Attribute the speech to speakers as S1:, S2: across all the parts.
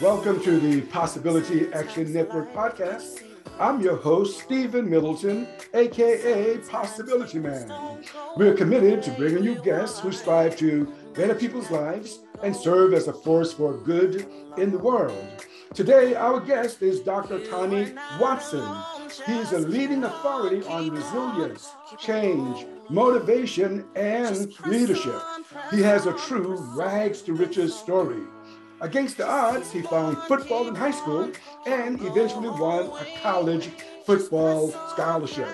S1: Welcome to the Possibility Action Network podcast. I'm your host, Stephen Middleton, aka Possibility Man. We're committed to bringing you guests who strive to better people's lives and serve as a force for good in the world. Today, our guest is Dr. Tommy Watson. He's a leading authority on resilience, change, motivation, and leadership. He has a true rags to riches story. Against the odds, he found football in high school and eventually won a college football scholarship.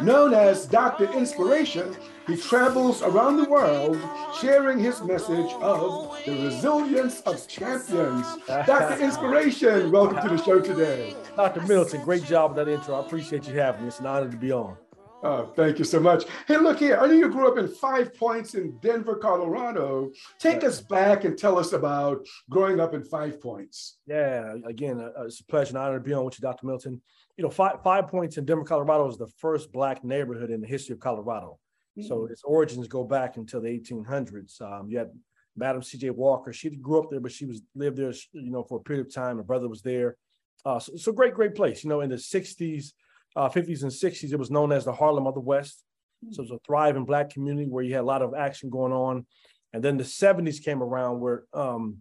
S1: Known as Dr. Inspiration, he travels around the world sharing his message of the resilience of champions. Dr. Inspiration, welcome to the show today.
S2: Dr. Middleton, great job with that intro. I appreciate you having me. It's an honor to be on.
S1: Oh, thank you so much. Hey, look here. I know you grew up in Five Points in Denver, Colorado. Take right. us back and tell us about growing up in Five Points.
S2: Yeah, again, uh, it's a pleasure and honor to be on with you, Dr. Milton. You know, Five, Five Points in Denver, Colorado is the first Black neighborhood in the history of Colorado. Mm-hmm. So its origins go back until the 1800s. Um, you had Madam C.J. Walker. She grew up there, but she was lived there, you know, for a period of time. Her brother was there. Uh, so, so great, great place. You know, in the 60s, uh, 50s and 60s, it was known as the Harlem of the West. So it was a thriving Black community where you had a lot of action going on. And then the 70s came around where um,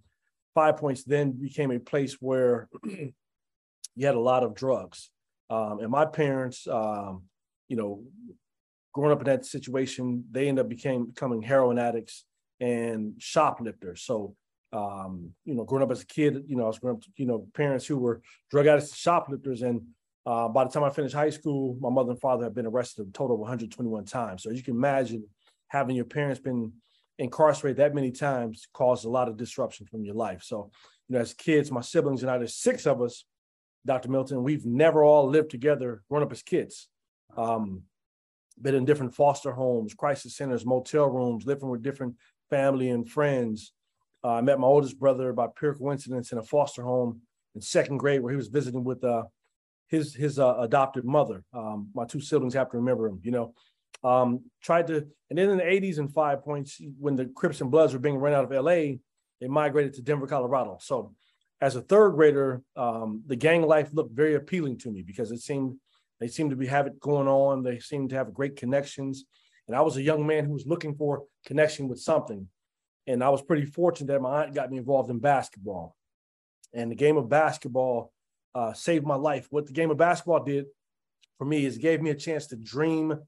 S2: Five Points then became a place where you had a lot of drugs. Um, and my parents, um, you know, growing up in that situation, they ended up became becoming heroin addicts and shoplifters. So, um, you know, growing up as a kid, you know, I was growing up, you know, parents who were drug addicts, shoplifters, and uh, by the time I finished high school, my mother and father had been arrested a total of 121 times. So as you can imagine having your parents been incarcerated that many times caused a lot of disruption from your life. So, you know, as kids, my siblings and I, there's six of us, Dr. Milton, we've never all lived together growing up as kids. Um, been in different foster homes, crisis centers, motel rooms, living with different family and friends. Uh, I met my oldest brother by pure coincidence in a foster home in second grade where he was visiting with uh, his his uh, adopted mother. Um, my two siblings have to remember him, you know. Um, tried to, and then in the 80s and Five Points, when the Crips and Bloods were being run out of LA, they migrated to Denver, Colorado. So as a third grader, um, the gang life looked very appealing to me because it seemed they seemed to be have it going on. They seemed to have great connections. And I was a young man who was looking for connection with something. And I was pretty fortunate that my aunt got me involved in basketball. And the game of basketball uh, saved my life. What the game of basketball did for me is gave me a chance to dream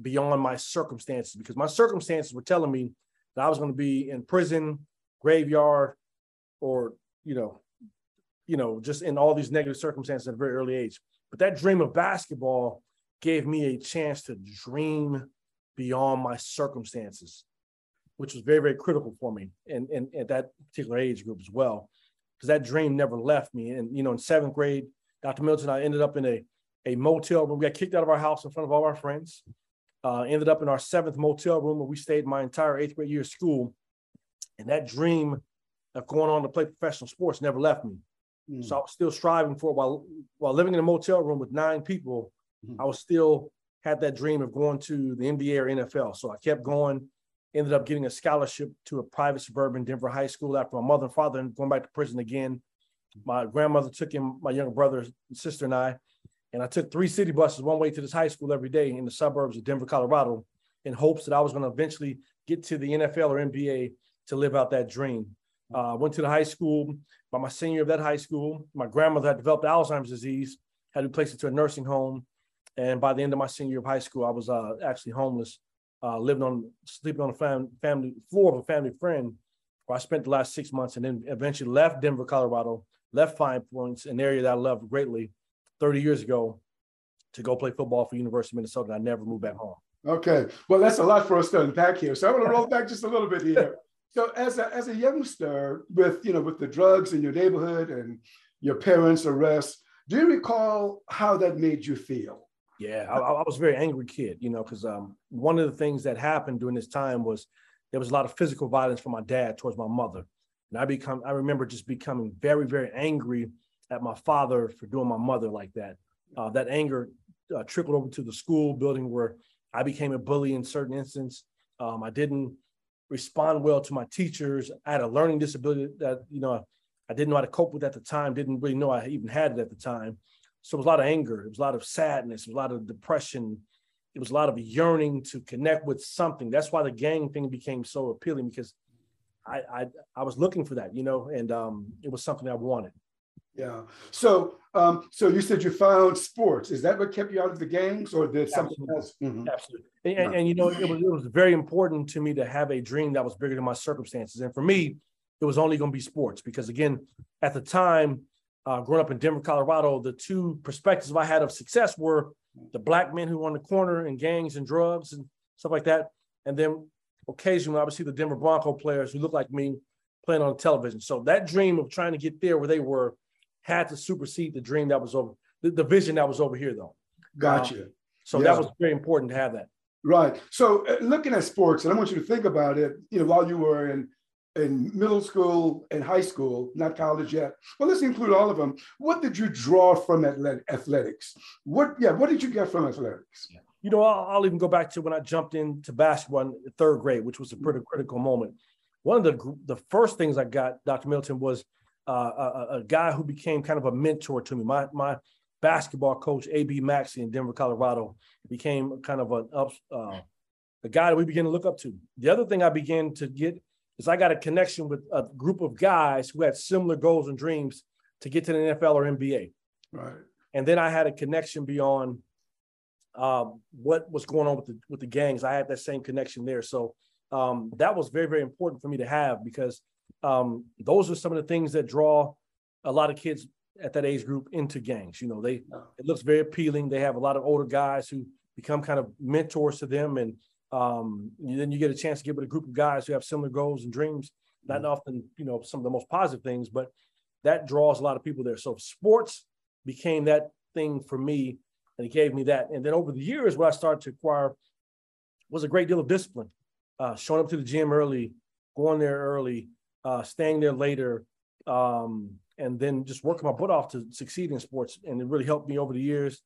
S2: beyond my circumstances because my circumstances were telling me that I was going to be in prison, graveyard, or you know, you know, just in all these negative circumstances at a very early age. But that dream of basketball gave me a chance to dream beyond my circumstances, which was very, very critical for me and, and at that particular age group as well because that dream never left me. And you know, in seventh grade, Dr. Milton I ended up in a a motel room. We got kicked out of our house in front of all our friends. Uh, ended up in our seventh motel room where we stayed my entire eighth grade year of school. And that dream of going on to play professional sports never left me. Mm. So I was still striving for it while while living in a motel room with nine people. Mm. I was still had that dream of going to the NBA or NFL. So I kept going ended up getting a scholarship to a private suburban Denver high school after my mother and father and going back to prison again. My grandmother took him, my younger brother sister and I, and I took three city buses one way to this high school every day in the suburbs of Denver, Colorado, in hopes that I was going to eventually get to the NFL or NBA to live out that dream. Uh, went to the high school. By my senior of that high school, my grandmother had developed Alzheimer's disease, had to be placed into a nursing home. And by the end of my senior year of high school, I was uh, actually homeless uh, living on sleeping on a fam- family floor of a family friend where I spent the last six months and then eventually left Denver, Colorado, left Five Points, an area that I loved greatly 30 years ago to go play football for University of Minnesota. I never moved back home.
S1: Okay. Well, that's a lot for us to unpack here. So I want to roll back just a little bit here. So as a, as a youngster with, you know, with the drugs in your neighborhood and your parents' arrest, do you recall how that made you feel?
S2: Yeah, I, I was a very angry kid, you know, because um, one of the things that happened during this time was there was a lot of physical violence from my dad towards my mother, and I become I remember just becoming very very angry at my father for doing my mother like that. Uh, that anger uh, trickled over to the school building where I became a bully in certain instances. Um, I didn't respond well to my teachers. I had a learning disability that you know I didn't know how to cope with at the time, didn't really know I even had it at the time. So it was a lot of anger, it was a lot of sadness, it was a lot of depression, it was a lot of yearning to connect with something. That's why the gang thing became so appealing because I I, I was looking for that, you know, and um, it was something I wanted.
S1: Yeah. So, um, so you said you found sports. Is that what kept you out of the gangs, or did something
S2: Absolutely.
S1: else? Mhm.
S2: Absolutely. And, and, and, you know, it was, it was very important to me to have a dream that was bigger than my circumstances. And for me, it was only going to be sports because, again, at the time, uh, growing up in Denver, Colorado, the two perspectives I had of success were the black men who were on the corner and gangs and drugs and stuff like that. And then occasionally I would see the Denver Bronco players who looked like me playing on television. So that dream of trying to get there where they were had to supersede the dream that was over, the, the vision that was over here, though.
S1: Gotcha.
S2: So
S1: Yeah.
S2: that was very important to have that.
S1: Right. So, uh, looking at sports, and I want you to think about it. You know, while you were in in middle school and high school, not college yet. Well, let's include all of them. What did you draw from athletics? What? Yeah. What did you get from athletics?
S2: You know, I'll, I'll even go back to when I jumped into basketball in third grade, which was a pretty critical moment. One of the the first things I got, Dr. Milton, was uh, a, a- a guy who became kind of a mentor to me. My my basketball coach, AB Maxey in Denver, Colorado, became kind of an up, uh, a guy that we began to look up to. The other thing I began to get is I got a connection with a group of guys who had similar goals and dreams to get to the NFL or NBA.
S1: Right.
S2: And then I had a connection beyond um, what was going on with the with the gangs. I had that same connection there. So um, that was very very important for me to have because um, those are some of the things that draw a lot of kids at that age group into gangs. You know, they it looks very appealing. They have a lot of older guys who become kind of mentors to them, and um, and then you get a chance to get with a group of guys who have similar goals and dreams. Not often, you know, some of the most positive things, but that draws a lot of people there. So sports became that thing for me, and it gave me that. And then over the years, what I started to acquire was a great deal of discipline. Uh, showing up to the gym early, going there early, uh, staying there later, um, and then just working my butt off to succeed in sports. And it really helped me over the years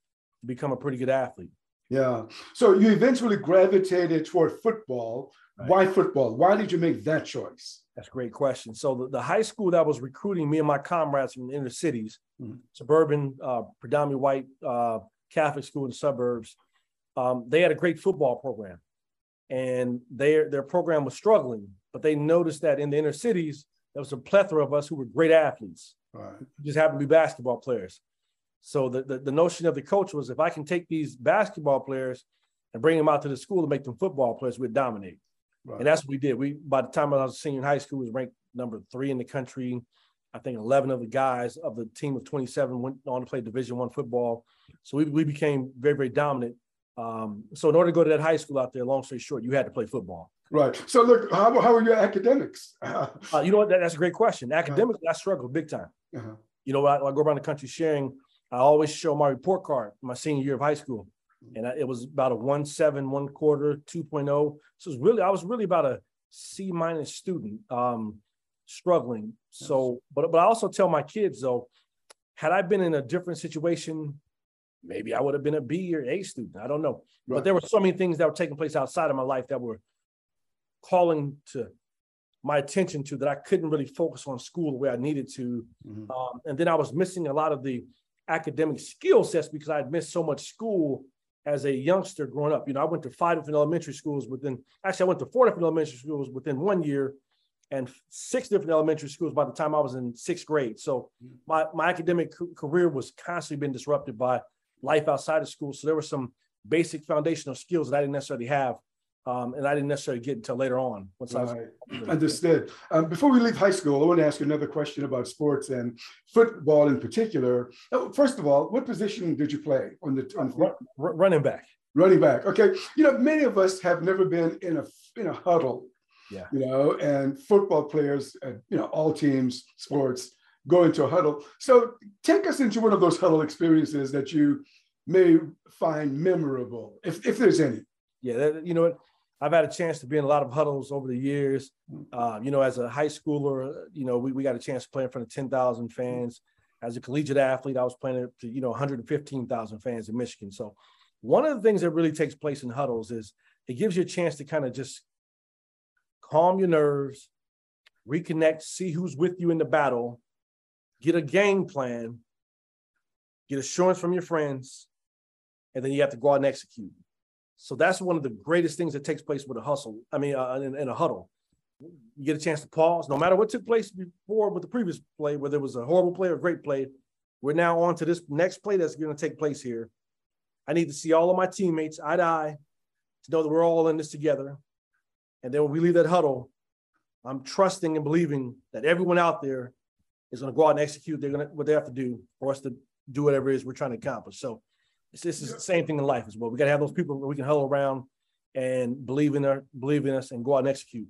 S2: to become a pretty good athlete.
S1: Yeah. So you eventually gravitated toward football.
S2: Right.
S1: Why football? Why did you make that choice?
S2: That's a great question. So the, the high school that was recruiting me and my comrades from the inner cities,
S1: Mhm.
S2: suburban, uh, predominantly white uh, Catholic school in the suburbs, um, they had a great football program, and their their program was struggling. But they noticed that in the inner cities there was a plethora of us who were great athletes,
S1: Right.
S2: just happened to be basketball players. So the, the the notion of the coach was if I can take these basketball players and bring them out to the school and make them football players, we'd dominate.
S1: Right.
S2: And that's what we did. We by the time I was a senior in high school, was ranked number three in the country. I think 11 of the guys of the team of 27 went on to play Division One football. So we, we became very, very dominant. Um, so in order to go to that high school out there, long story short, you had to play football.
S1: Right. So look, how, how are your academics?
S2: Uh, you know what? That, that's a great question. Academically, I struggled big time.
S1: Uh-huh.
S2: You know, I, I go around the country sharing. I always show my report card my senior year of high school, and I, it was about a one seven, one quarter, 2.0. So it was really, I was really about a C minus student, um, struggling. So, but but I also tell my kids though, had I been in a different situation, maybe I would have been a B or A student. I don't know.
S1: Right.
S2: But there were so many things that were taking place outside of my life that were calling to my attention to that I couldn't really focus on school the way I needed to.
S1: Mhm.
S2: Um, and then I was missing a lot of the academic skill sets because I had missed so much school as a youngster growing up. You know, I went to five different elementary schools within, actually, I went to four different elementary schools within one year and six different elementary schools by the time I was in sixth grade. So mm-hmm. my, my academic career was constantly being disrupted by life outside of school. So there were some basic foundational skills that I didn't necessarily have. Um, and I didn't necessarily get until later on. Once I was
S1: Understood. Um, before we leave high school, I want to ask you another question about sports and football in particular. Oh, First of all, what position did you play on the on
S2: run- running back.
S1: running back? Okay, you know, many of us have never been in a in a huddle.
S2: Yeah.
S1: You know, and football players, uh, you know, all teams, sports go into a huddle. So take us into one of those huddle experiences that you may find memorable, if if there's any.
S2: Yeah, that, you know what? I've had a chance to be in a lot of huddles over the years. Uh, you know, as a high schooler, you know, we, we got a chance to play in front of 10,000 fans. As a collegiate athlete, I was playing up to, you know, 115,000 fans in Michigan. So one of the things that really takes place in huddles is it gives you a chance to kind of just calm your nerves, reconnect, see who's with you in the battle, get a game plan, get assurance from your friends, and then you have to go out and execute. So that's one of the greatest things that takes place with a hustle. I mean, uh, in, in, a huddle, you get a chance to pause. No matter what took place before with the previous play, whether it was a horrible play or a great play, we're now on to this next play that's going to take place here. I need to see all of my teammates eye to eye to know that we're all in this together. And then when we leave that huddle, I'm trusting and believing that everyone out there is going to go out and execute they're to, what they have to do for us to do whatever it is we're trying to accomplish. So it's, this is the same thing in life as well. We got to have those people we can huddle around and believe in our, believe in us and go out and execute.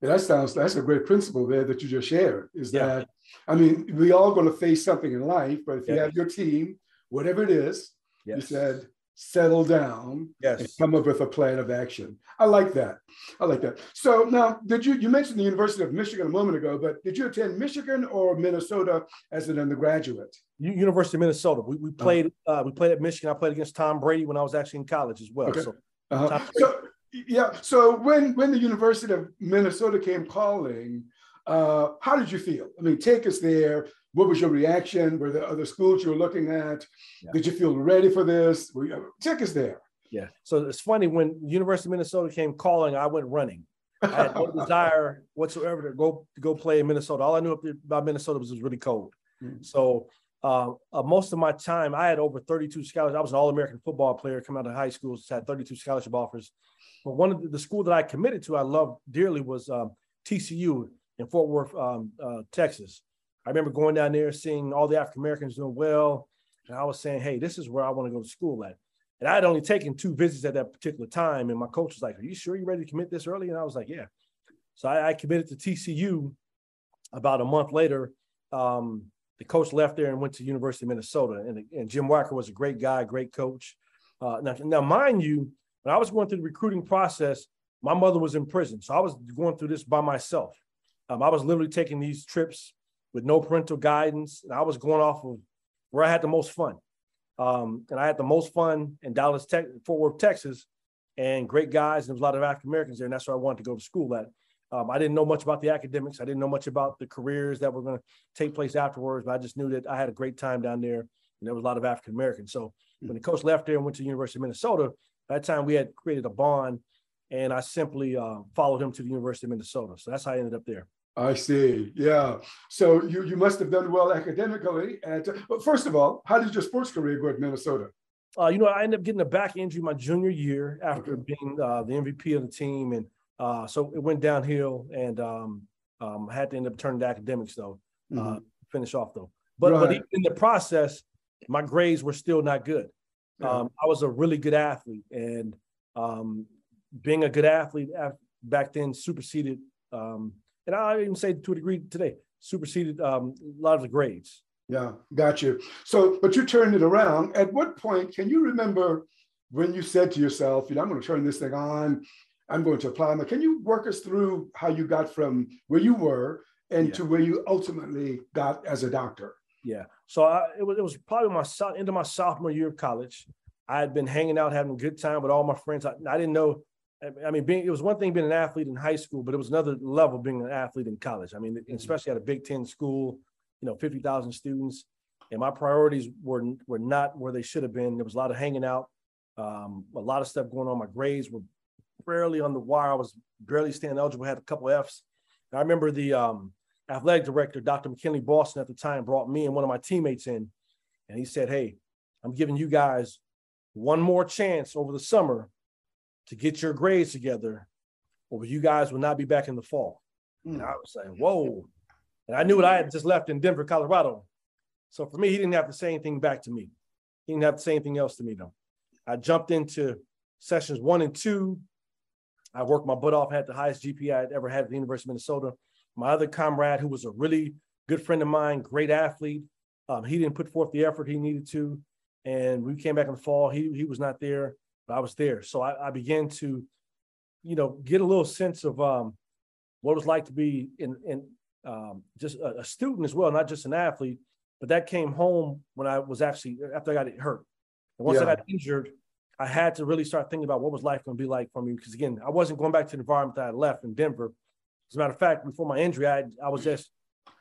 S1: Yeah, that sounds that's a great principle there that you just shared. Is yeah. that I mean we all going to face something in life, but if you have your team, whatever it is, yes. you said settle down yes. and come up with a plan of action. I like that. I like that. So now, did you you mentioned the University of Michigan a moment ago, but did you attend Michigan or Minnesota as an undergraduate?
S2: University of Minnesota. We, we played uh-huh. uh, we played at Michigan. I played against Tom Brady when I was actually in college as well. Okay. So,
S1: uh-huh. so yeah. So when when the University of Minnesota came calling, uh, how did you feel? I mean, take us there. What was your reaction? Were there other schools you were looking at? Yeah. Did you feel ready for this? You, take us there.
S2: Yeah. So it's funny when University of Minnesota came calling, I went running. I had no desire whatsoever to go to go play in Minnesota. All I knew about Minnesota was it was really cold. Mm-hmm. So uh, uh, most of my time, I had over 32 scholarships. I was an All-American football player coming out of high school. So had 32 scholarship offers. But one of the, the, school that I committed to, I loved dearly, was um, TCU in Fort Worth, um, uh, Texas. I remember going down there, seeing all the African Americans doing well, and I was saying, "Hey, this is where I want to go to school at." And I had only taken two visits at that particular time, and my coach was like, "Are you sure you're ready to commit this early?" And I was like, "Yeah." So I, I committed to TCU. About a month later, um, the coach left there and went to University of Minnesota. And, and Jim Wacker was a great guy, great coach. Uh, now, now, mind you, when I was going through the recruiting process, my mother was in prison. So I was going through this by myself. Um, I was literally taking these trips with no parental guidance. And I was going off of where I had the most fun. Um, and I had the most fun in Dallas, Fort Worth, Texas, and great guys. And there was a lot of African Americans there. And that's where I wanted to go to school at. Um, I didn't know much about the academics. I didn't know much about the careers that were going to take place afterwards, but I just knew that I had a great time down there, and there was a lot of African Americans. So when the coach left there and went to the University of Minnesota, by that time we had created a bond, and I simply uh, followed him to the University of Minnesota. So that's how I ended up there.
S1: I see. Yeah. So you you must have done well academically. And but first of all, how did your sports career go at Minnesota?
S2: Uh, you know, I ended up getting a back injury my junior year after okay. being uh, the MVP of the team and uh, so it went downhill, and um, um, had to end up turning to academics though. Uh, mm-hmm. Uh, finish off though, but right. but in the process, my grades were still not good. Yeah. Um, I was a really good athlete, and um, being a good athlete back then superseded, um, and I even say to a degree today, superseded um, a lot of the grades.
S1: Yeah, got you. So, but you turned it around. At what point can you remember when you said to yourself, you know, I'm going to turn this thing on I'm going to apply. I'm like, Can you work us through how you got from where you were and yeah. to where you ultimately got as a doctor?
S2: Yeah. So I, it, was, it was probably my into my sophomore year of college. I had been hanging out, having a good time with all my friends. I, I didn't know. I mean, being it was one thing being an athlete in high school, but it was another level being an athlete in college. I mean, mm-hmm. especially at a Big Ten school, you know, fifty thousand students, and my priorities were were not where they should have been. There was a lot of hanging out, um, a lot of stuff going on. My grades were barely on the wire. I was barely staying eligible, had a couple F's. And I remember the um, athletic director, Dr. McKinley Boston at the time, brought me and one of my teammates in, and he said, Hey, I'm giving you guys one more chance over the summer to get your grades together, or you guys will not be back in the fall. Mm. And I was saying, Whoa. And I knew what I had just left in Denver, Colorado. So for me, he didn't have to say anything back to me. He didn't have to say anything else to me, though. I jumped into sessions one and two I worked my butt off, had the highest GPA I'd ever had at the University of Minnesota. My other comrade, who was a really good friend of mine, great athlete, um, he didn't put forth the effort he needed to. And we came back in the fall. He, he was not there, but I was there. So I, I began to, you know, get a little sense of um, what it was like to be in, in um, just a, a, student as well, not just an athlete. But that came home when I was actually after I got hurt. And once yeah. I got injured, I had to really start thinking about what was life going to be like for me. Because again, I wasn't going back to the environment that I left in Denver. As a matter of fact, before my injury, I, I was just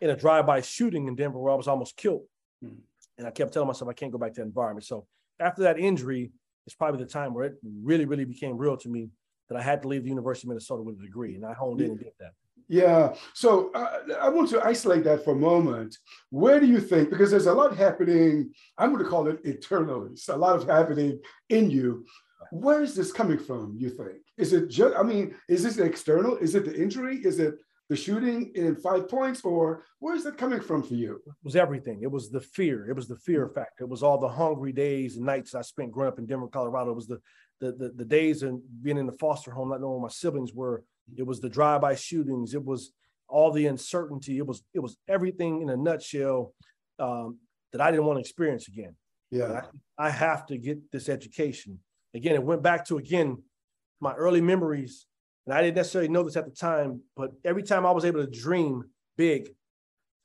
S2: in a drive-by shooting in Denver where I was almost killed.
S1: Hmm.
S2: And I kept telling myself I can't go back to that environment. So after that injury, it's probably the time where it really, really became real to me that I had to leave the University of Minnesota with a degree, and I honed in and did that.
S1: Yeah. So uh, I want to isolate that for a moment. Where do you think, because there's a lot happening, I'm going to call it internally, so a lot of happening in you. Where is this coming from, you think? Is it just, I mean, is this external? Is it the injury? Is it the shooting in five points? Or where is that coming from for you?
S2: It was everything. It was the fear. It was the fear factor. It was all the hungry days and nights I spent growing up in Denver, Colorado. It was the the, the, the days and being in the foster home, not knowing where my siblings were. It was the drive-by shootings. It was all the uncertainty. It was it was everything in a nutshell um, that I didn't want to experience again.
S1: Yeah,
S2: I, I have to get this education again. It went back to again my early memories, and I didn't necessarily know this at the time, but every time I was able to dream big,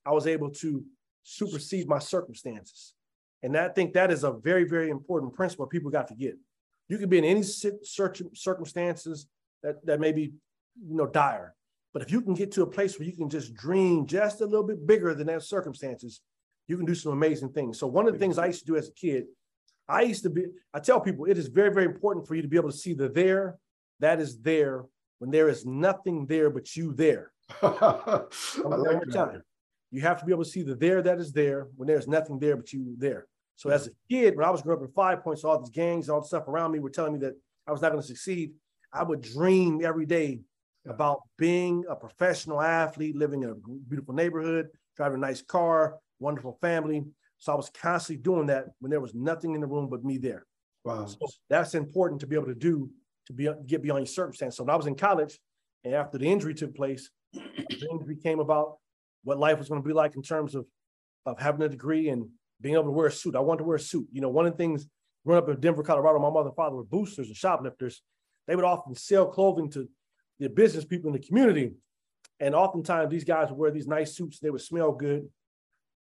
S2: I was able to supersede my circumstances. And I think that is a very, very important principle people got to get. You can be in any circumstances that, that may be, you know, dire. But if you can get to a place where you can just dream just a little bit bigger than that circumstances, you can do some amazing things. So one of the things I used to do as a kid, I used to be, I tell people it is very, very important for you to be able to see the there that is there when there is nothing there but you there. like you have to be able to see the there that is there when there's nothing there but you there. So as a kid, when I was growing up in Five Points, all these gangs, all the stuff around me were telling me that I was not going to succeed. I would dream every day about being a professional athlete, living in a beautiful neighborhood, driving a nice car, wonderful family. So I was constantly doing that when there was nothing in the room but me there.
S1: Wow.
S2: So that's important to be able to do to be get beyond your circumstance. So when I was in college, and after the injury took place, the injury came about what life was going to be like in terms of of having a degree and being able to wear a suit. I wanted to wear a suit. You know, one of the things growing up in Denver, Colorado, my mother and father were boosters and shoplifters. They would often sell clothing to the business people in the community. And oftentimes these guys would wear these nice suits, they would smell good.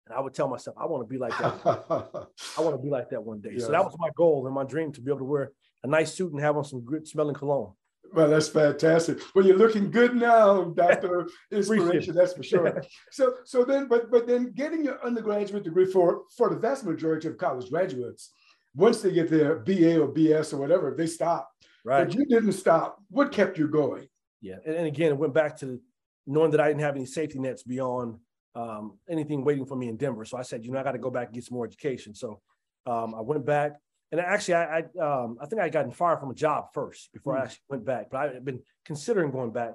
S2: And I would tell myself, I want to be like that. I want to be like that one day. Yeah. So that was my goal and my dream to be able to wear a nice suit and have on some good smelling cologne.
S1: Well, that's fantastic. Well, you're looking good now, Doctor Inspiration. that's for sure. so, so then, but but then, getting your undergraduate degree for for the vast majority of college graduates, once they get their BA or BS or whatever, they stop. Right. But you didn't stop. What kept you going?
S2: Yeah, and, and again, it went back to knowing that I didn't have any safety nets beyond um, anything waiting for me in Denver. So I said, you know, I got to go back and get some more education. So um, I went back. And actually, I I, um, I think I got fired from a job first before mm. I actually went back. But I had been considering going back.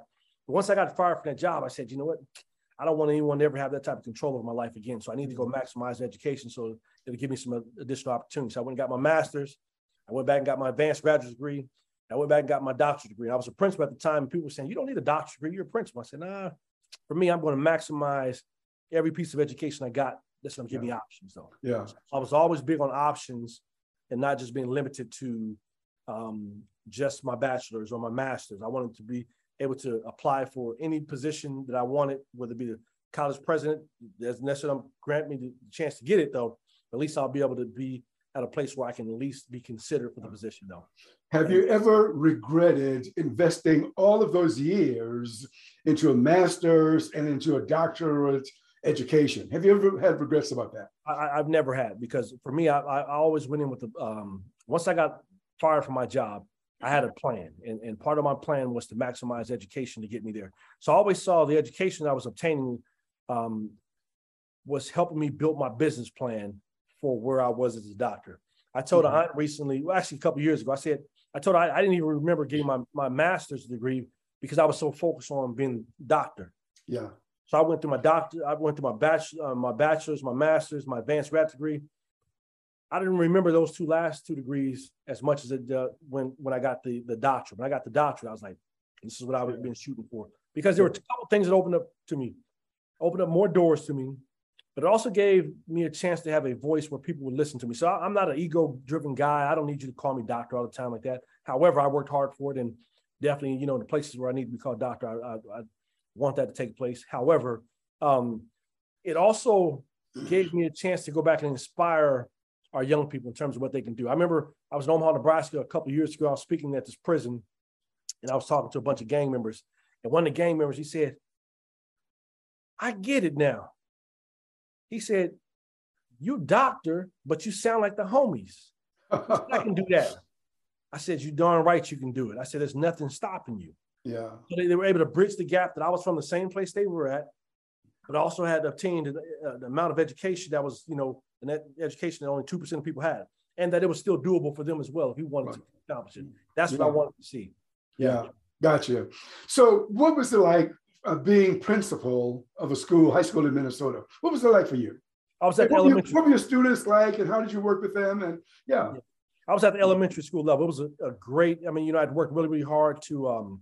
S2: But once I got fired from that job, I said, you know what? I don't want anyone to ever have that type of control over my life again. So I need to go hmm. maximize education so it'll give me some additional opportunities. So I went and got my master's. I went back and got my advanced graduate degree. I went back and got my doctorate degree. I was a principal at the time, and people were saying, You don't need a doctorate degree, you're a principal. I said, Nah, for me, I'm going to maximize every piece of education I got that's going to give me options, though.
S1: Yeah.
S2: So I was always big on options and not just being limited to um, just my bachelor's or my master's. I wanted to be able to apply for any position that I wanted, whether it be the college president. Doesn't necessarily grant me the chance to get it, though. At least I'll be able to be at a place where I can at least be considered for the position, though.
S1: Have you ever regretted investing all of those years into a master's and into a doctorate education? Have you ever had regrets about that?
S2: I, have never had because for me, I, I always went in with the um, once I got fired from my job, I had a plan, and, and part of my plan was to maximize education to get me there. So I always saw the education I was obtaining um, was helping me build my business plan for where I was as a doctor. I told mm-hmm. aunt recently, well, actually a couple years ago, I said, I told her I, I, didn't even remember getting my, my master's degree because I was so focused on being doctor.
S1: Yeah.
S2: So I went through my doctor, I went through my bachelor, uh, my bachelor's, my master's, my advanced grad degree. I didn't remember those two last two degrees as much as it uh, when when I got the the doctorate. When I got the doctorate, I was like, this is what I was been shooting for because there were a couple things that opened up to me, opened up more doors to me, but it also gave me a chance to have a voice where people would listen to me. So I'm not an ego driven guy. I don't need you to call me doctor all the time like that. However, I worked hard for it and definitely, you know, the places where I need to be called doctor, I, I, I want that to take place. However, um, it also gave me a chance to go back and inspire our young people in terms of what they can do. I remember I was in Omaha, Nebraska a couple years ago. I was speaking at this prison and I was talking to a bunch of gang members. And one of the gang members, he said, I get it now. He said, "You doctor, but you sound like the homies." I can do that. I said, "You darn right you can do it." I said, "There's nothing stopping you."
S1: Yeah.
S2: So they, they were able to bridge the gap that I was from the same place they were at, but also had obtained the, uh, the amount of education that was, you know, an ed- education that only two percent of people had, and that it was still doable for them as well if you wanted to accomplish it. That's what I wanted to see.
S1: Yeah, gotcha. So, what was it like uh, being principal of a school, high school in Minnesota? What was it like for you?
S2: I was at
S1: What were, your,
S2: elementary.
S1: what were your students like, and how did you work with them? And yeah,
S2: I was at the elementary school level. It was a, a great. I mean, you know, I'd worked really, really hard to um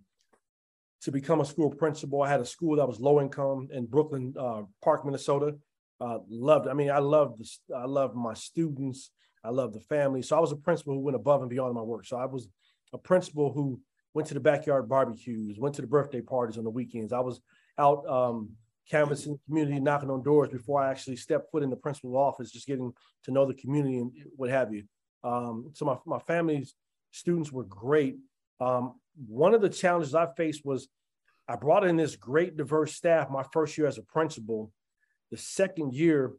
S2: to become a school principal. I had a school that was low income in Brooklyn uh, Park, Minnesota. Uh, loved. I mean, I loved the. I loved my students. I loved the family. So I was a principal who went above and beyond my work. So I was a principal who went to the backyard barbecues, went to the birthday parties on the weekends. I was out um, canvassing the community, knocking on doors before I actually stepped foot in the principal's office, just getting to know the community and what have you. Um, so my, my family's students were great. Um, one of the challenges I faced was I brought in this great diverse staff my first year as a principal. The second year,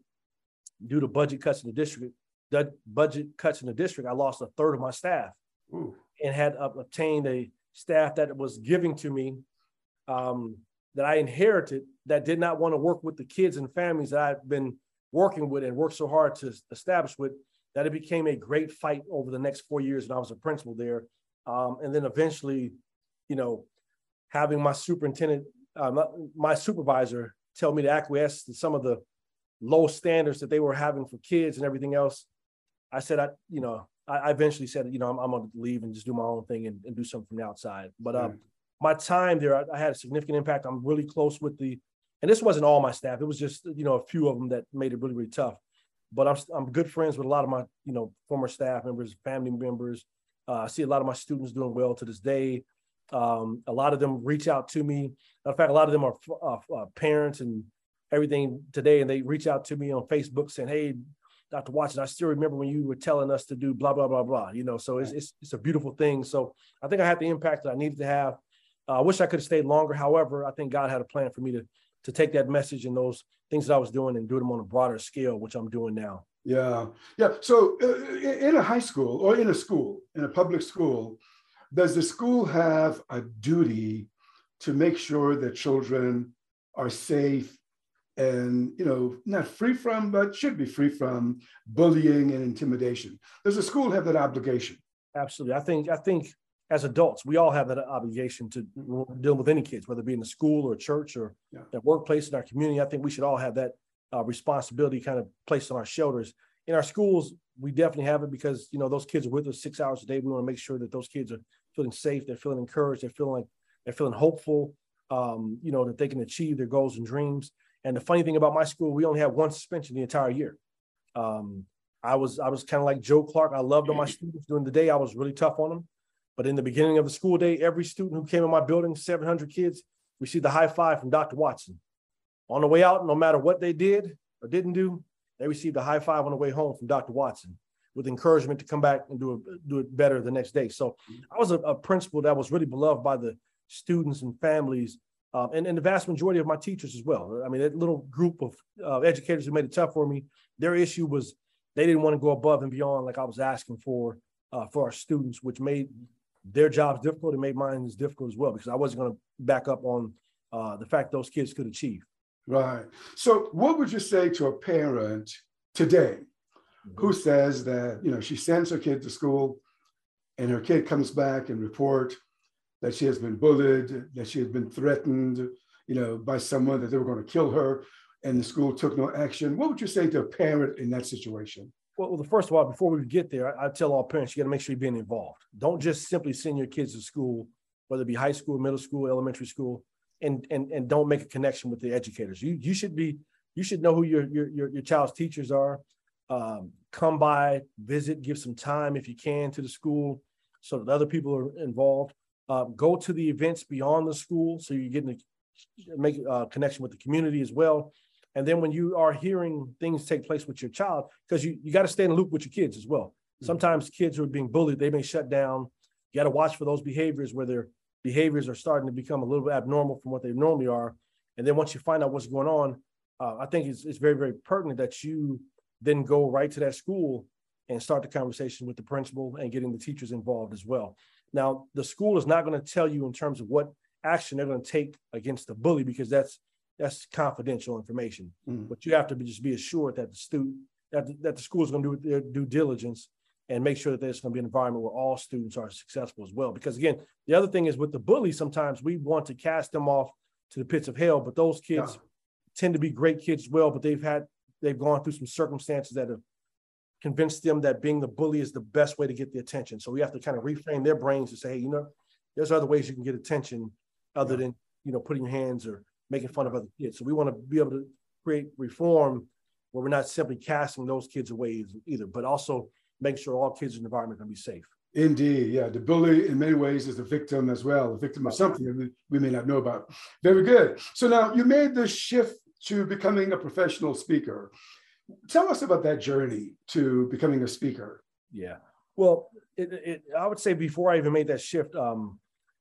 S2: due to budget cuts in the district, the budget cuts in the district, I lost a third of my staff
S1: Ooh,
S2: and had ob- obtained a staff that was giving to me um, that I inherited that did not want to work with the kids and families that I've been working with and worked so hard to establish with that it became a great fight over the next four years and I was a principal there. Um, and then eventually, you know, having my superintendent, uh, my supervisor tell me to acquiesce to some of the low standards that they were having for kids and everything else. I said, I, you know, I, I eventually said, you know, I'm, I'm going to leave and just do my own thing and, and do something from the outside. But um, my time there, I, I had a significant impact. I'm really close with the, and this wasn't all my staff. It was just, you know, a few of them that made it really, really tough. But I'm, I'm good friends with a lot of my, you know, former staff members, family members. Uh, I see a lot of my students doing well to this day. Um, a lot of them reach out to me. In fact, a lot of them are uh, uh, parents and everything today, and they reach out to me on Facebook saying, "Hey, Dr. Watson, I still remember when you were telling us to do blah blah blah blah." You know, so it's it's, it's a beautiful thing. So I think I had the impact that I needed to have. Uh, I wish I could have stayed longer. However, I think God had a plan for me to to take that message and those things that I was doing and do them on a broader scale, which I'm doing now.
S1: yeah, yeah. So, uh, in a high school or in a school, in a public school, does the school have a duty to make sure that children are safe and you know not free from but should be free from bullying and intimidation does the school have that obligation
S2: Absolutely. I think I think as adults, we all have that obligation to deal with any kids, whether it be in the school or church or
S1: Yeah.
S2: the workplace in our community. I think we should all have that uh, responsibility kind of placed on our shoulders. In our schools, we definitely have it because you know those kids are with us six hours a day. We want to make sure that those kids are feeling safe, they're feeling encouraged, they're feeling like they're feeling hopeful. Um, you know that they can achieve their goals and dreams. And the funny thing about my school, we only had one suspension the entire year. Um, I was I was kind of like Joe Clark. I loved all my students during the day. I was really tough on them. But in the beginning of the school day, every student who came in my building, 700 kids, received a high five from Dr. Watson. On the way out, no matter what they did or didn't do, they received a high five on the way home from Dr. Watson with encouragement to come back and do it, do it better the next day. So I was a, a principal that was really beloved by the students and families um, and, and the vast majority of my teachers as well. I mean, that little group of uh, educators who made it tough for me, their issue was they didn't want to go above and beyond like I was asking for uh, for our students, which made their jobs difficult. and made mine as difficult as well because I wasn't going to back up on uh, the fact those kids could achieve.
S1: right so what would you say to a parent today who says that you know she sends her kid to school and her kid comes back and report that she has been bullied that she has been threatened you know by someone that they were going to kill her and the school took no action what would you say to a parent in that situation
S2: Well, well, the first of all, before we get there, I, I tell all parents you got to make sure you're being involved. Don't just simply send your kids to school, whether it be high school, middle school, elementary school, and and and don't make a connection with the educators. You you should be you should know who your your your, your child's teachers are. Um, come by, visit, give some time if you can to the school, so that other people are involved. Uh, go to the events beyond the school, so you're getting to make a connection with the community as well. And then when you are hearing things take place with your child, because you, you got to stay in the loop with your kids as well. Sometimes kids who are being bullied, they may shut down. You got to watch for those behaviors where their behaviors are starting to become a little bit abnormal from what they normally are. And then once you find out what's going on, uh, I think it's, it's very, very pertinent that you then go right to that school and start the conversation with the principal and getting the teachers involved as well. Now, the school is not going to tell you in terms of what action they're going to take against the bully because that's that's confidential information. Mm. But you have to be, just be assured that the student that the, that the school is going to do their due diligence and make sure that there's going to be an environment where all students are successful as well. Because again, the other thing is with the bully, sometimes we want to cast them off to the pits of hell, but those kids yeah. tend to be great kids as well. But they've had they've gone through some circumstances that have convinced them that being the bully is the best way to get the attention. So we have to kind of reframe their brains to say, hey, you know, there's other ways you can get attention other than you know putting your hands or making fun of other kids. So we want to be able to create reform where we're not simply casting those kids away either, but also make sure all kids in the environment can be safe.
S1: Indeed, yeah. The bully, in many ways, is the victim as well, the victim of something we may not know about. Very good. So now you made the shift to becoming a professional speaker. Tell us about that journey to becoming a speaker.
S2: Yeah. Well, it, it, I would say before I even made that shift, um,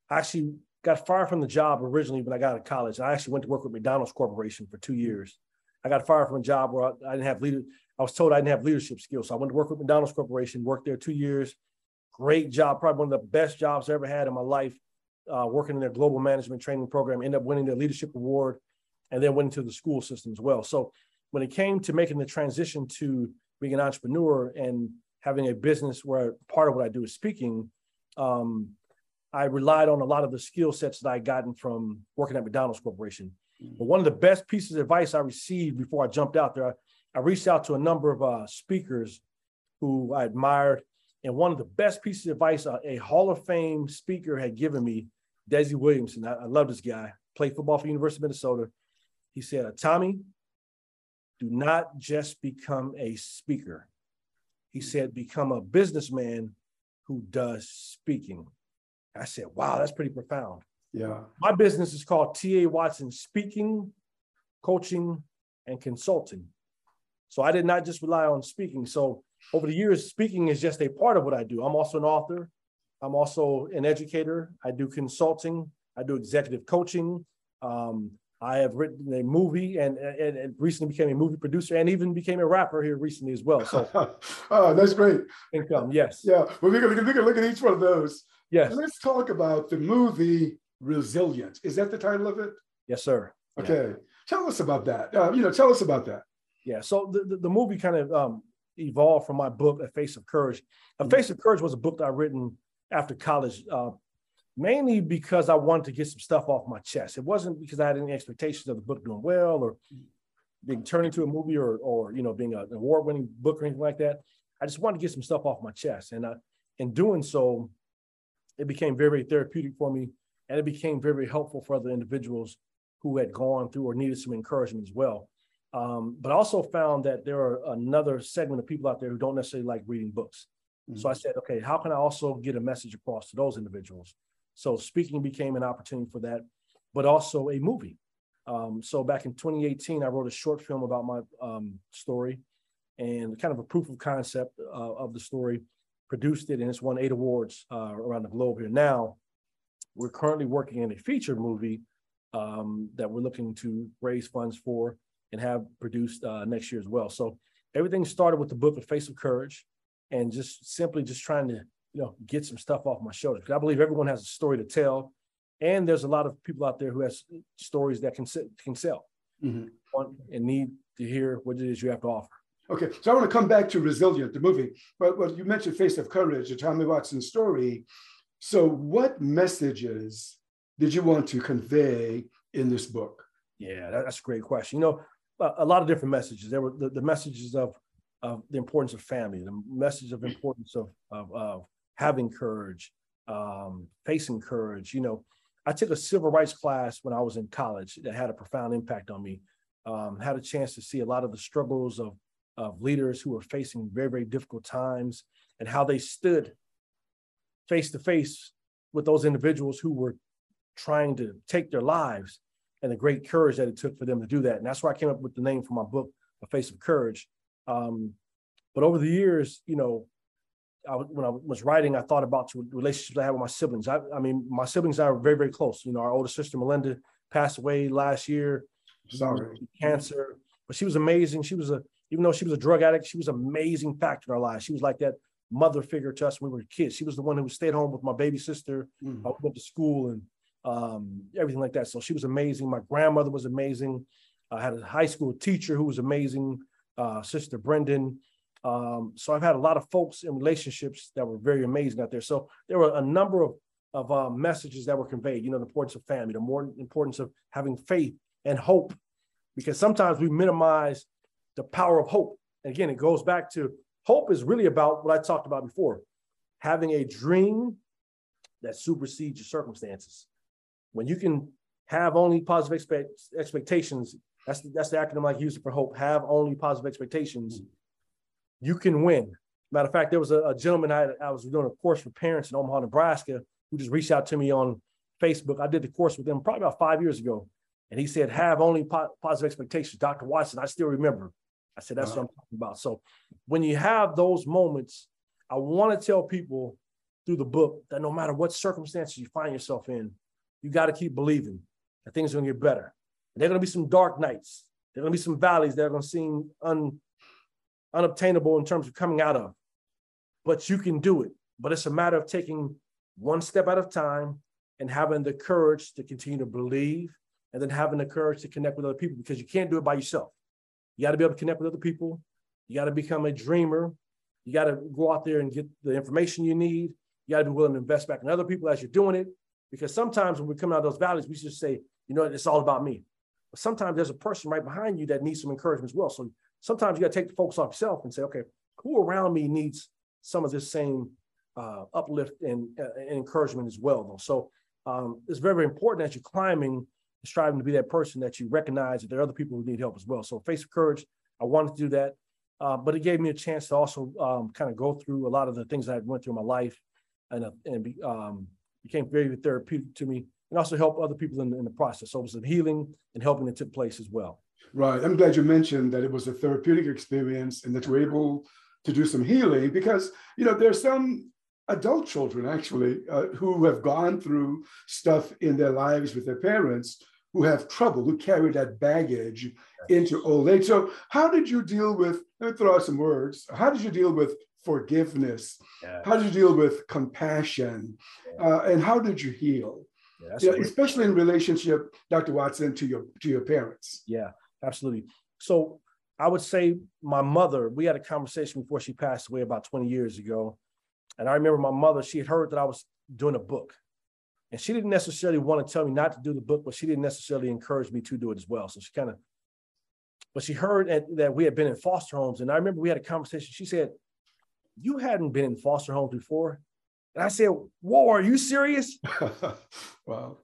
S2: I actually got fired from the job originally when I got out of college. I actually went to work with McDonald's Corporation for two years. I got fired from a job where I, I didn't have leader. I was told I didn't have leadership skills. So I went to work with McDonald's Corporation, worked there two years. Great job, probably one of the best jobs I ever had in my life, uh, working in their global management training program, ended up winning their leadership award, and then went into the school system as well. So when it came to making the transition to being an entrepreneur and having a business where part of what I do is speaking, um, I relied on a lot of the skill sets that I gotten from working at McDonald's Corporation. Mm-hmm. But one of the best pieces of advice I received before I jumped out there, I, I reached out to a number of uh, speakers who I admired. And one of the best pieces of advice uh, a Hall of Fame speaker had given me, Desi Williamson, I, I love this guy, played football for University of Minnesota. He said, Tommy, do not just become a speaker. He said, become a businessman who does speaking. I said, wow, that's pretty profound.
S1: Yeah.
S2: My business is called TA Watson Speaking, Coaching, and Consulting. So I did not just rely on speaking. So over the years, speaking is just a part of what I do. I'm also an author. I'm also an educator. I do consulting. I do executive coaching. Um, I have written a movie and, and, and, recently became a movie producer and even became a rapper here recently as well. So,
S1: oh, that's great.
S2: Income, yes.
S1: Yeah. Well, we're going to look at each one of those.
S2: Yes.
S1: Let's talk about the movie Resilient. Is that the title of it?
S2: Yes, sir.
S1: Okay. Yeah. Tell us about that. Uh, you know, tell us about that.
S2: Yeah. So the, the, the movie kind of um, evolved from my book, A Face of Courage. A mm-hmm. Face of Courage was a book that I written after college, uh, mainly because I wanted to get some stuff off my chest. It wasn't because I had any expectations of the book doing well or being turned into a movie or, or you know, being an award-winning book or anything like that. I just wanted to get some stuff off my chest. And uh, in doing so, it became very, very therapeutic for me. And it became very, very helpful for other individuals who had gone through or needed some encouragement as well. Um, but also found that there are another segment of people out there who don't necessarily like reading books. Mm-hmm. So I said, okay, how can I also get a message across to those individuals? So speaking became an opportunity for that, but also a movie. Um, so back in 2018, I wrote a short film about my um, story and kind of a proof of concept uh, of the story produced it, and it's won eight awards uh, around the globe here. Now, we're currently working in a feature movie um, that we're looking to raise funds for and have produced uh, next year as well. So everything started with the book, The Face of Courage, and just simply just trying to you know get some stuff off my shoulders. Because I believe everyone has a story to tell, and there's a lot of people out there who has stories that can can sell mm-hmm. and need to hear what it is you have to offer.
S1: Okay, so I want to come back to Resilient, the movie. But well, you mentioned Face of Courage, the Tommy Watson story. So, what messages did you want to convey in this book?
S2: Yeah, that's a great question. You know, a lot of different messages. There were the, the messages of, of the importance of family, the message of importance of, of, of having courage, um, facing courage. You know, I took a civil rights class when I was in college that had a profound impact on me. Um, had a chance to see a lot of the struggles of of leaders who were facing very, very difficult times and how they stood face to face with those individuals who were trying to take their lives and the great courage that it took for them to do that. And that's why I came up with the name for my book, A Face of Courage. Um, but over the years, you know, I, when I was writing, I thought about the relationships I had with my siblings. I, I mean, my siblings are very, very close. You know, our older sister Melinda passed away last year.
S1: Sorry.
S2: Cancer but she was amazing. She was a, even though she was a drug addict, she was an amazing factor in our lives. She was like that mother figure to us when we were kids. She was the one who stayed home with my baby sister. Mm. I went to school and um, everything like that. So she was amazing. My grandmother was amazing. I had a high school teacher who was amazing, uh, Sister Brendan. Um, so I've had a lot of folks in relationships that were very amazing out there. So there were a number of of uh, messages that were conveyed. You know, the importance of family, the more importance of having faith and hope, because sometimes we minimize the power of hope. And again, it goes back to hope is really about what I talked about before, having a dream that supersedes your circumstances. When you can have only positive expect, expectations, that's the, that's the acronym I use for hope. Have only positive expectations. You can win. Matter of fact, there was a, a gentleman I, I was doing a course for parents in Omaha, Nebraska, who just reached out to me on Facebook. I did the course with him probably about five years ago. And he said, have only po- positive expectations. Dr. Watson, I still remember. I said, that's what I'm talking about. So when you have those moments, I want to tell people through the book that no matter what circumstances you find yourself in, you got to keep believing that things are going to get better. And there are going to be some dark nights. There are going to be some valleys that are going to seem un, unobtainable in terms of coming out of. But you can do it. But it's a matter of taking one step at a time and having the courage to continue to believe and then having the courage to connect with other people because you can't do it by yourself. You got to be able to connect with other people. You got to become a dreamer. You got to go out there and get the information you need. You got to be willing to invest back in other people as you're doing it. Because sometimes when we come out of those valleys, we just say, you know, it's all about me. But sometimes there's a person right behind you that needs some encouragement as well. So sometimes you got to take the focus off yourself and say, okay, who around me needs some of this same uh, uplift and, uh, and, encouragement as well, though. So um, it's very, very important as you're climbing, striving to be that person that you recognize that there are other people who need help as well. So face of courage, I wanted to do that, uh, but it gave me a chance to also um, kind of go through a lot of the things I went through in my life, and uh, and be, um, became very therapeutic to me, and also help other people in, in the process. So it was some healing and helping that took place as well.
S1: Right. I'm glad you mentioned that it was a therapeutic experience and that you were able to do some healing because you know there's some adult children actually uh, who have gone through stuff in their lives with their parents who have trouble, who carry that baggage into old age. So, how did you deal with? Let me throw out some words. How did you deal with forgiveness? Yeah. How did you deal with compassion? Yeah. Uh, and how did you heal? Yeah, you know, especially in relationship, Dr. Watson, to your to your parents.
S2: Yeah, absolutely. So I would say my mother. We had a conversation before she passed away about 20 years ago, and I remember my mother, she had heard that I was doing a book. And she didn't necessarily want to tell me not to do the book, but she didn't necessarily encourage me to do it as well. So she kind of, but she heard that we had been in foster homes. And I remember we had a conversation. She said, You hadn't been in foster homes before. And I said, Whoa, are you serious? wow.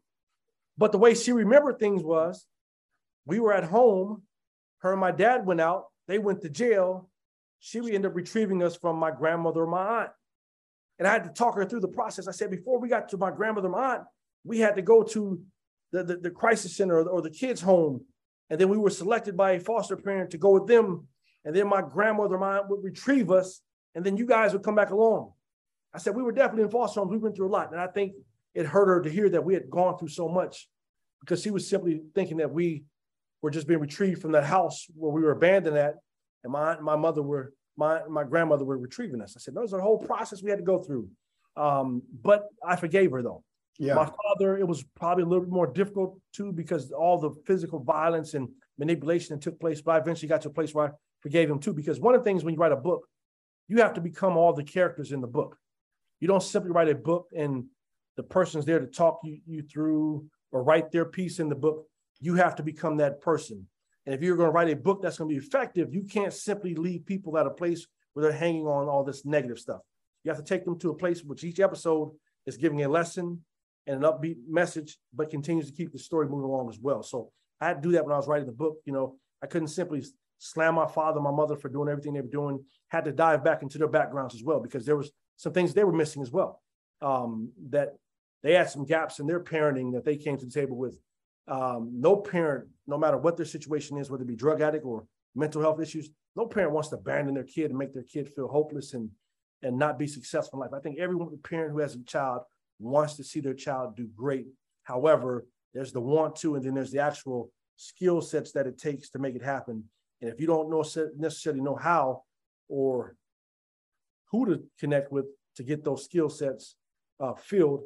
S2: But the way she remembered things was we were at home. Her and my dad went out. They went to jail. She would end up retrieving us from my grandmother or my aunt. And I had to talk her through the process. I said, before we got to my grandmother, or my aunt, we had to go to the, the, the crisis center or, or the kids' home. And then we were selected by a foster parent to go with them. And then my grandmother, or my aunt would retrieve us. And then you guys would come back along. I said, we were definitely in foster homes. We went through a lot. And I think it hurt her to hear that we had gone through so much because she was simply thinking that we were just being retrieved from that house where we were abandoned at. And my my mother were my my grandmother were retrieving us. I said, "There's a whole process we had to go through." Um, but I forgave her though. Yeah. My father, it was probably a little bit more difficult too because all the physical violence and manipulation that took place. But I eventually got to a place where I forgave him too. Because one of the things when you write a book, you have to become all the characters in the book. You don't simply write a book and the person's there to talk you, you through or write their piece in the book. You have to become that person. And if you're going to write a book that's going to be effective, you can't simply leave people at a place where they're hanging on all this negative stuff. You have to take them to a place which each episode is giving a lesson and an upbeat message, but continues to keep the story moving along as well. So I had to do that when I was writing the book. You know, I couldn't simply slam my father, my mother for doing everything they were doing. Had to dive back into their backgrounds as well because there was some things they were missing as well. Um, that they had some gaps in their parenting that they came to the table with um, no parent, no matter what their situation is, whether it be drug addict or mental health issues, no parent wants to abandon their kid and make their kid feel hopeless and and not be successful in life. I think every parent who has a child wants to see their child do great. However, there's the want to, and then there's the actual skill sets that it takes to make it happen. And if you don't know necessarily know how or who to connect with to get those skill sets uh, filled,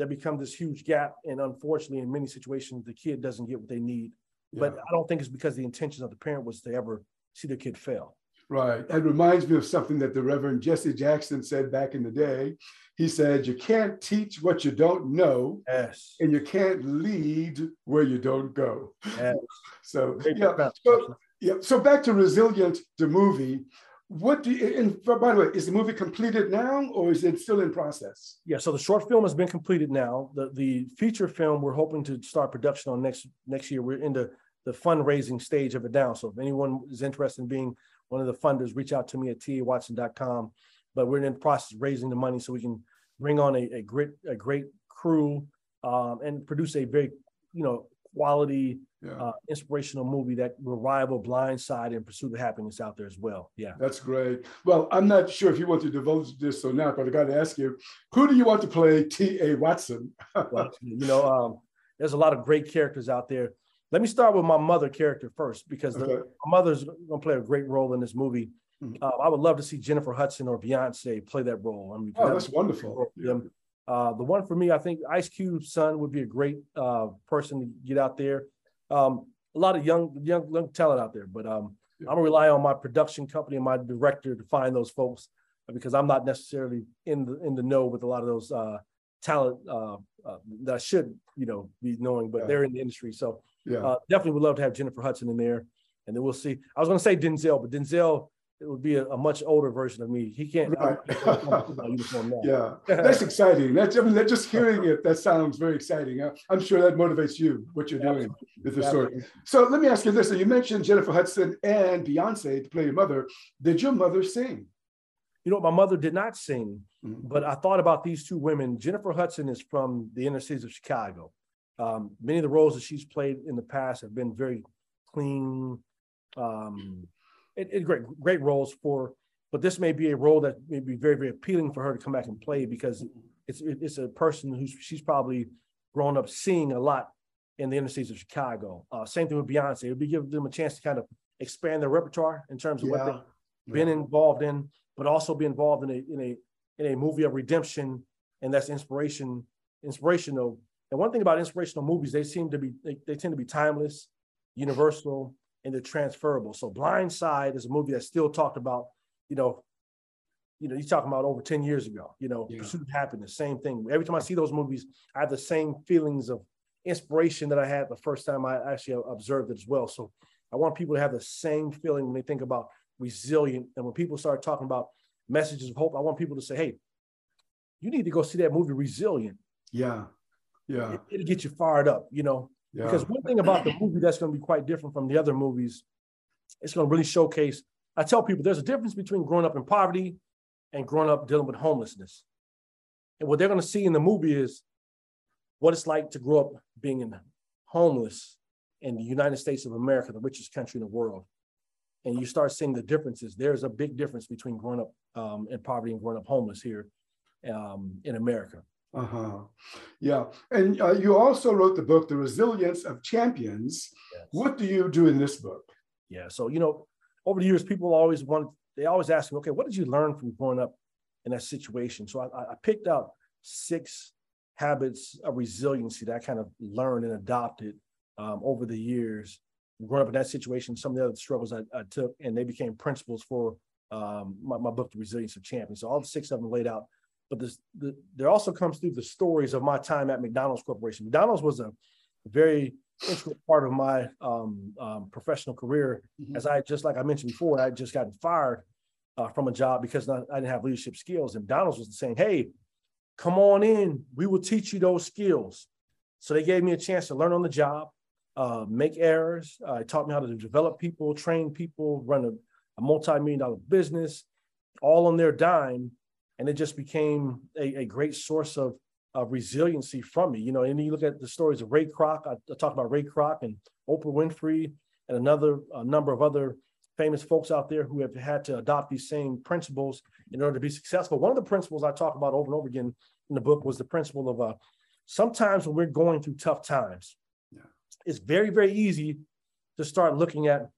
S2: there becomes this huge gap. And unfortunately, in many situations, the kid doesn't get what they need. Yeah. But I don't think it's because the intention of the parent was to ever see the kid fail.
S1: Right. It reminds me of something that the Reverend Jesse Jackson said back in the day. He said, You can't teach what you don't know.
S2: Yes.
S1: And you can't lead where you don't go.
S2: Yes.
S1: so, yeah. So, yeah. So back to Resilient, the movie. What do you, and by the way, is the movie completed now or is it still in process?
S2: Yeah, so the short film has been completed now. The the feature film we're hoping to start production on next next year. We're in the, the fundraising stage of it now. So if anyone is interested in being one of the funders, reach out to me at tawatson.com. But we're in the process of raising the money so we can bring on a, a great a great crew um, and produce a very you know quality yeah. uh, inspirational movie that will rival Blindside and Pursuit of Happiness out there as well. Yeah,
S1: that's great. Well, I'm not sure if you want to divulge this or not, but I got to ask you, who do you want to play T.A. Watson?
S2: well, you know, um, there's a lot of great characters out there. Let me start with my mother character first, because okay. the, my mother's going to play a great role in this movie. Mm-hmm. Uh, I would love to see Jennifer Hudson or Beyonce play that role. I
S1: mean, oh, that's wonderful.
S2: Uh, the one for me, I think Ice Cube's son would be a great uh, person to get out there. Um, a lot of young, young, young talent out there, but um, yeah. I'm gonna rely on my production company and my director to find those folks because I'm not necessarily in the in the know with a lot of those uh, talent uh, uh, that I should, you know, be knowing, but yeah. they're in the industry. So yeah. Uh, definitely would love to have Jennifer Hudson in there, and then we'll see. I was gonna say Denzel, but Denzel it would be a, a, much older version of me. He can't. Right.
S1: yeah, that's exciting. That's I mean, that just hearing it, that sounds very exciting. I'm sure that motivates you what you're doing with the story. So let me ask you this: so you mentioned Jennifer Hudson and Beyonce to play your mother. Did your mother sing?
S2: You know, my mother did not sing, mm-hmm. but I thought about these two women. Jennifer Hudson is from the inner cities of Chicago. Um, many of the roles that she's played in the past have been very clean. Um, it, great great roles for, but this may be a role that may be very very appealing for her to come back and play because it's it's a person who's she's probably grown up seeing a lot in the inner cities of Chicago. Uh, same thing with Beyonce. It would be giving them a chance to kind of expand their repertoire in terms of yeah. what they've been yeah. involved in, but also be involved in a in a in a movie of redemption, and that's inspiration inspirational. And one thing about inspirational movies, they seem to be they, they tend to be timeless, universal, and they're transferable. So Blind Side is a movie that's still talked about, you know, you know, you're talking about over 10 years ago, you know, yeah. Pursuit of Happiness, same thing. Every time I see those movies, I have the same feelings of inspiration that I had the first time I actually observed it as well. So I want people to have the same feeling when they think about resilient. And when people start talking about messages of hope, I want people to say, hey, you need to go see that movie Resilient.
S1: Yeah. Yeah.
S2: It, it'll get you fired up, you know. Yeah. Because one thing about the movie that's going to be quite different from the other movies, it's going to really showcase. I tell people there's a difference between growing up in poverty and growing up dealing with homelessness. And what they're going to see in the movie is what it's like to grow up being homeless in the United States of America, the richest country in the world. And you start seeing the differences. There's a big difference between growing up um, in poverty and growing up homeless here um, in America.
S1: Uh-huh. Yeah. And uh, you also wrote the book, The Resilience of Champions. Yes. What do you do in this book?
S2: Yeah. So, you know, over the years, people always want, they always ask me, okay, what did you learn from growing up in that situation? So I, I picked out six habits of resiliency that I kind of learned and adopted um, over the years. Growing up in that situation, some of the other struggles I, I took, and they became principles for um, my, my book, The Resilience of Champions. So all six of them laid out but this, the, there also comes through the stories of my time at McDonald's Corporation. McDonald's was a very integral part of my um, um, professional career. Mm-hmm. As I just like I mentioned before, I just gotten fired uh, from a job because I didn't have leadership skills. And McDonald's was saying, "Hey, come on in. We will teach you those skills." So they gave me a chance to learn on the job, uh, make errors. Uh, it taught me how to develop people, train people, run a, a multi-million dollar business, all on their dime and it just became a, a great source of, of resiliency from me. You know, and you look at the stories of Ray Kroc. I, I talk about Ray Kroc and Oprah Winfrey and another a number of other famous folks out there who have had to adopt these same principles in order to be successful. One of the principles I talk about over and over again in the book was the principle of uh, sometimes when we're going through tough times, yeah. it's very, very easy to start looking at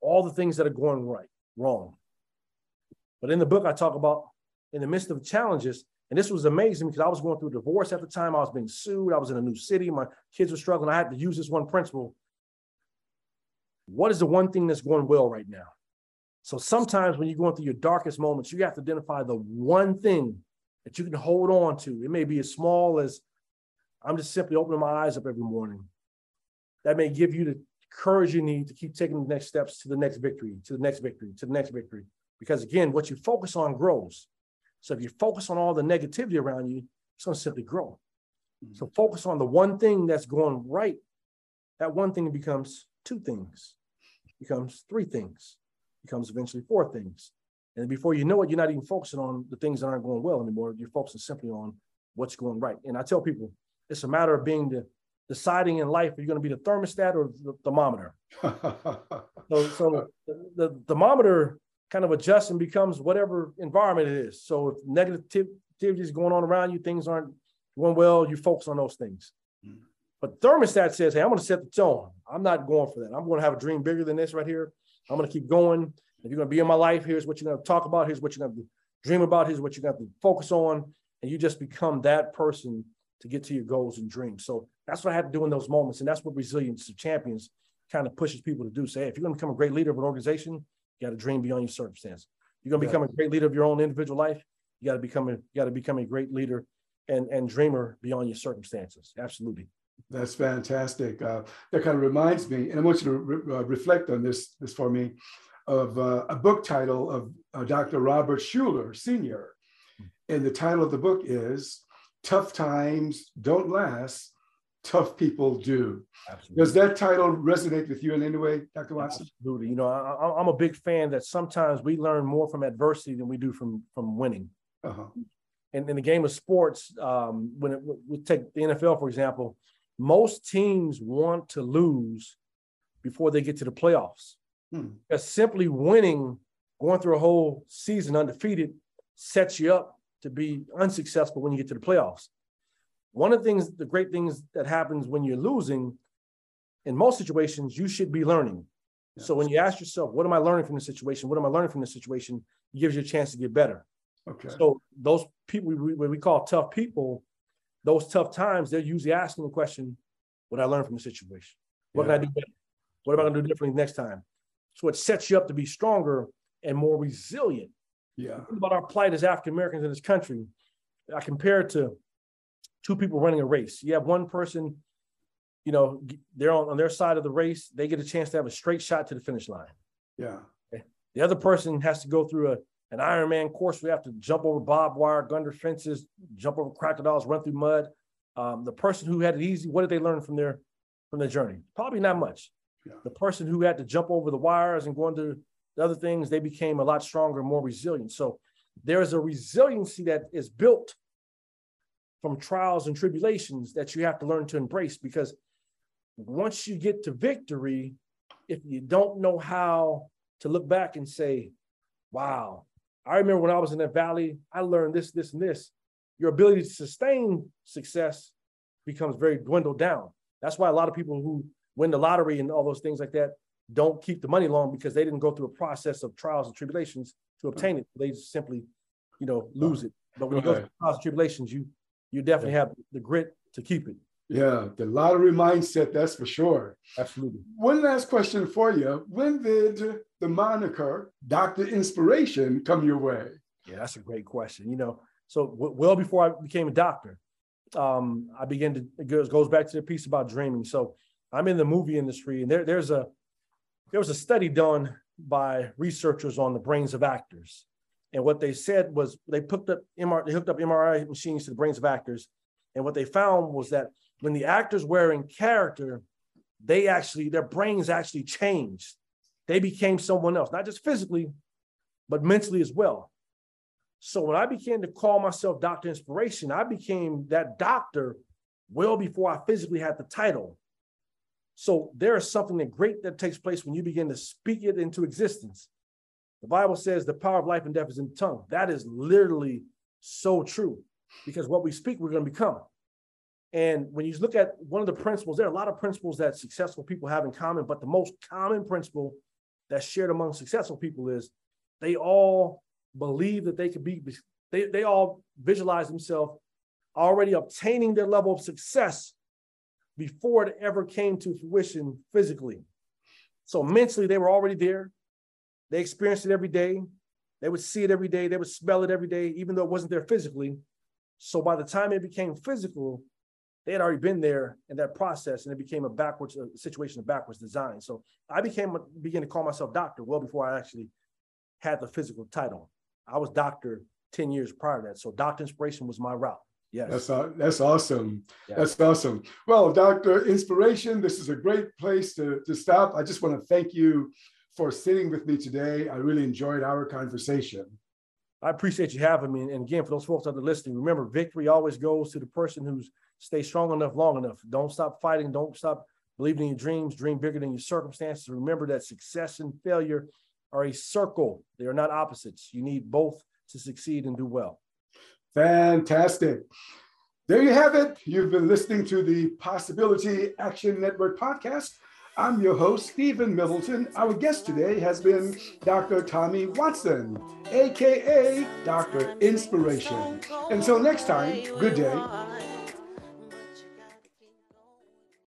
S2: all the things that are going right, wrong. But in the book, I talk about in the midst of challenges, and this was amazing because I was going through divorce at the time. I was being sued. I was in a new city. My kids were struggling. I had to use this one principle. What is the one thing that's going well right now? So sometimes when you're going through your darkest moments, you have to identify the one thing that you can hold on to. It may be as small as I'm just simply opening my eyes up every morning. That may give you the courage you need to keep taking the next steps to the next victory, to the next victory, to the next victory. Because again, what you focus on grows. So if you focus on all the negativity around you, it's going to simply grow. Mm-hmm. So focus on the one thing that's going right. That one thing becomes two things, becomes three things, becomes eventually four things. And before you know it, you're not even focusing on the things that aren't going well anymore. You're focusing simply on what's going right. And I tell people, it's a matter of being the deciding in life, are you going to be the thermostat or the thermometer? so, so the, the thermometer kind of adjusts and becomes whatever environment it is. So if negativity is going on around you, things aren't going well, you focus on those things. Mm. But thermostat says, hey, I'm going to set the tone. I'm not going for that. I'm going to have a dream bigger than this right here. I'm going to keep going. If you're going to be in my life, here's what you're going to talk about. Here's what you're going to dream about. Here's what you're going to focus on. And you just become that person to get to your goals and dreams. So that's what I had to do in those moments. And that's what resilience of champions kind of pushes people to do. Say, hey, if you're going to become a great leader of an organization, you got to dream beyond your circumstance. You're going to become a great leader of your own individual life. You got to become a you got to become a great leader and and dreamer beyond your circumstances. Absolutely.
S1: That's fantastic. Uh, that kind of reminds me, and I want you to re- uh, reflect on this this for me, of uh, a book title of uh, Dr. Robert Schuller Sr. Hmm. And the title of the book is "Tough Times Don't Last, tough people do. Absolutely. Does that title resonate with you in any way, Dr. Watson?
S2: Absolutely. You know, I, am a big fan that sometimes we learn more from adversity than we do from from winning. Uh-huh. And in the game of sports, um, when it, we take the NFL for example, most teams want to lose before they get to the playoffs. Hmm. Because simply winning, going through a whole season undefeated, sets you up to be unsuccessful when you get to the playoffs. One of the things, the great things that happens when you're losing, in most situations, you should be learning. Yes. So when you ask yourself, what am I learning from the situation? What am I learning from the situation? It gives you a chance to get better. Okay. So those people we, we call tough people, those tough times, they're usually asking the question, what I learned from the situation? What yeah. can I do better? What am I going to do differently next time? So it sets you up to be stronger and more resilient. Yeah. Think about our plight as African Americans in this country. I compare it to two people running a race. You have one person, you know, they're on, on their side of the race, they get a chance to have a straight shot to the finish line.
S1: Yeah.
S2: Okay. The other person has to go through a an Ironman course. We have to jump over barbed wire, gunder fences, jump over crocodiles, run through mud. Um, the person who had it easy, what did they learn from their from their journey? Probably not much. Yeah. The person who had to jump over the wires and go into the other things, they became a lot stronger, more resilient. So there's a resiliency that is built from trials and tribulations that you have to learn to embrace because once you get to victory, if you don't know how to look back and say, wow, I remember when I was in that valley, I learned this, this, and this. Your ability to sustain success becomes very dwindled down. That's why a lot of people who win the lottery and all those things like that don't keep the money long because they didn't go through a process of trials and tribulations to obtain it. They just simply, you know, lose it. But when you go through trials and tribulations, you you definitely have the grit to keep it.
S1: Yeah, the lottery mindset, that's for sure.
S2: Absolutely.
S1: One last question for you. When did the moniker Dr. Inspiration come your way?
S2: Yeah, that's a great question. You know, so w- well before I became a doctor, um, I began to, it goes, goes back to the piece about dreaming. So I'm in the movie industry and there, there's a, there was a study done by researchers on the brains of actors. And what they said was they hooked up MRI, they hooked up MRI machines to the brains of actors. And what they found was that when the actors were in character, they actually, their brains actually changed. They became someone else, not just physically, but mentally as well. So when I began to call myself Dr. Inspiration, I became that doctor well before I physically had the title. So there is something that great that takes place when you begin to speak it into existence. The Bible says the power of life and death is in the tongue. That is literally so true because what we speak, we're going to become. And when you look at one of the principles, there are a lot of principles that successful people have in common, but the most common principle that's shared among successful people is they all believe that they could be, they, they all visualize themselves already obtaining their level of success before it ever came to fruition physically. So mentally, they were already there. They experienced it every day. They would see it every day. They would smell it every day, even though it wasn't there physically. So by the time it became physical, they had already been there in that process, and it became a backwards a situation of backwards design. So I became began to call myself doctor well before I actually had the physical title. I was doctor 10 years prior to that. So doctor inspiration was my route. Yes.
S1: That's, that's awesome. Yes. That's awesome. Well, Dr. Inspiration, this is a great place to, to stop. I just want to thank you for sitting with me today. I really enjoyed our conversation.
S2: I appreciate you having me. And again, for those folks that are listening, remember victory always goes to the person who's stay strong enough long enough. Don't stop fighting. Don't stop believing in your dreams. Dream bigger than your circumstances. Remember that success and failure are a circle. They are not opposites. You need both to succeed and do well.
S1: Fantastic. There you have it. You've been listening to the Possibility Action Network podcast. I'm your host, Stephen Middleton. Our guest today has been Dr. Tommy Watson, AKA Dr. Inspiration. Until next time, good day